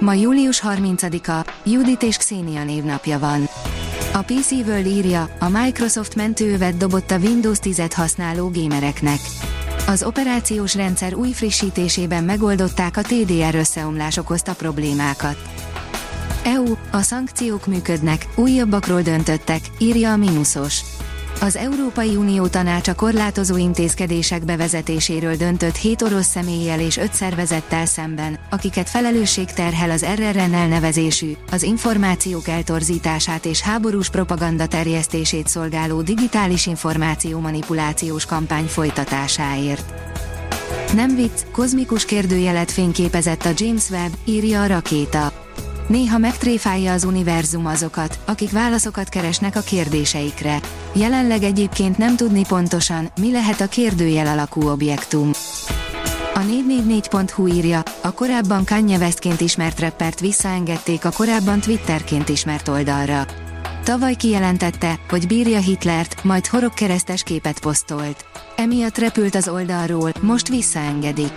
Ma július 30-a, Judit és Xenia névnapja van. A PC World írja, a Microsoft mentőövet dobott a Windows 10-et használó gamereknek. Az operációs rendszer új frissítésében megoldották a TDR összeomlás okozta problémákat. EU, a szankciók működnek, újabbakról döntöttek, írja a Minusos. Az Európai Unió tanácsa korlátozó intézkedések bevezetéséről döntött hét orosz személlyel és öt szervezettel szemben, akiket felelősség terhel az RRN elnevezésű, az információk eltorzítását és háborús propaganda terjesztését szolgáló digitális információ manipulációs kampány folytatásáért. Nem vicc, kozmikus kérdőjelet fényképezett a James Webb, írja a rakéta. Néha megtréfálja az univerzum azokat, akik válaszokat keresnek a kérdéseikre. Jelenleg egyébként nem tudni pontosan, mi lehet a kérdőjel alakú objektum. A 444.hu írja, a korábban Kanye Westként ismert reppert visszaengedték a korábban Twitterként ismert oldalra. Tavaly kijelentette, hogy bírja Hitlert, majd horogkeresztes képet posztolt. Emiatt repült az oldalról, most visszaengedik.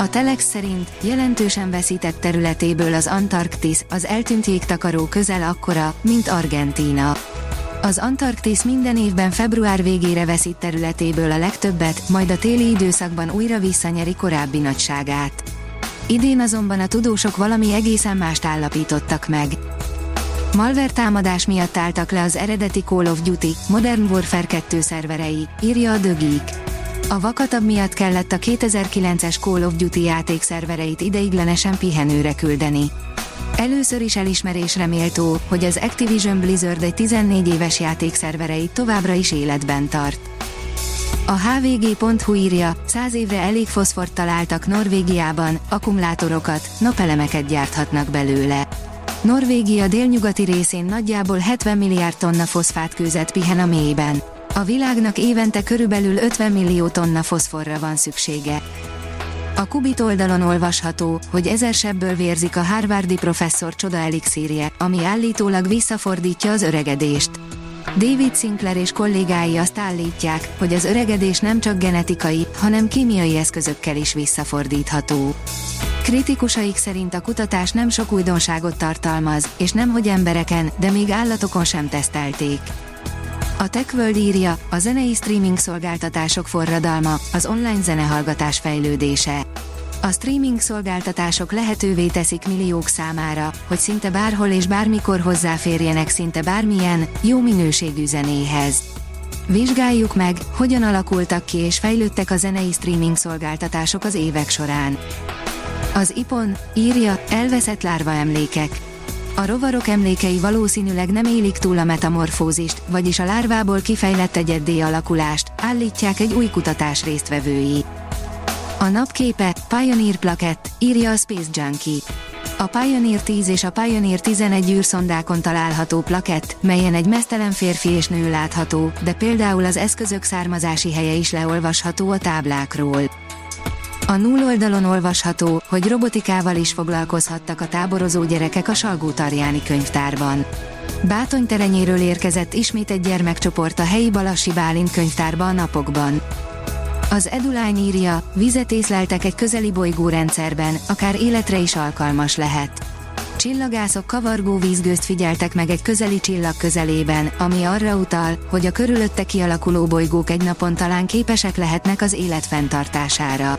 A Telex szerint jelentősen veszített területéből az Antarktisz, az eltűnt jégtakaró közel akkora, mint Argentína. Az Antarktisz minden évben február végére veszít területéből a legtöbbet, majd a téli időszakban újra visszanyeri korábbi nagyságát. Idén azonban a tudósok valami egészen mást állapítottak meg. Malware támadás miatt álltak le az eredeti Call of Duty Modern Warfare 2 szerverei, írja a The. A vakatab miatt kellett a 2009-es Call of Duty játék szervereit ideiglenesen pihenőre küldeni. Először is elismerésre méltó, hogy az Activision Blizzard egy 14 éves játék szervereit továbbra is életben tart. A hvg.hu írja, 100 évre elég foszfort találtak Norvégiában, akkumulátorokat, napelemeket gyárthatnak belőle. Norvégia délnyugati részén nagyjából 70 milliárd tonna foszfátkőzet pihen a mélyben. A világnak évente körülbelül 50 millió tonna foszforra van szüksége. A Kubit oldalon olvasható, hogy ezer sebből vérzik a Harvardi professzor csoda elixírje, ami állítólag visszafordítja az öregedést. David Sinclair és kollégái azt állítják, hogy az öregedés nem csak genetikai, hanem kémiai eszközökkel is visszafordítható. Kritikusaik szerint a kutatás nem sok újdonságot tartalmaz, és nem hogy embereken, de még állatokon sem tesztelték. A TechWorld írja, a zenei streaming szolgáltatások forradalma, az online zenehallgatás fejlődése. A streaming szolgáltatások lehetővé teszik milliók számára, hogy szinte bárhol és bármikor hozzáférjenek szinte bármilyen, jó minőségű zenéhez. Vizsgáljuk meg, hogyan alakultak ki és fejlődtek a zenei streaming szolgáltatások az évek során. Az IPON írja, elveszett lárva emlékek. A rovarok emlékei valószínűleg nem élik túl a metamorfózist, vagyis a lárvából kifejlett egyeddé alakulást, állítják egy új kutatás résztvevői. A napképe Pioneer Plakett, írja a Space Junkie. A Pioneer 10 és a Pioneer 11 űrszondákon található plakett, melyen egy mesztelen férfi és nő látható, de például az eszközök származási helye is leolvasható a táblákról. A null oldalon olvasható, hogy robotikával is foglalkozhattak a táborozó gyerekek a salgó könyvtárban. Bátony terenyéről érkezett ismét egy gyermekcsoport a helyi Balassi Bálint könyvtárba a napokban. Az Edulány írja, vizet észleltek egy közeli bolygórendszerben, akár életre is alkalmas lehet. Csillagászok kavargó vízgőzt figyeltek meg egy közeli csillag közelében, ami arra utal, hogy a körülötte kialakuló bolygók egy napon talán képesek lehetnek az élet fenntartására.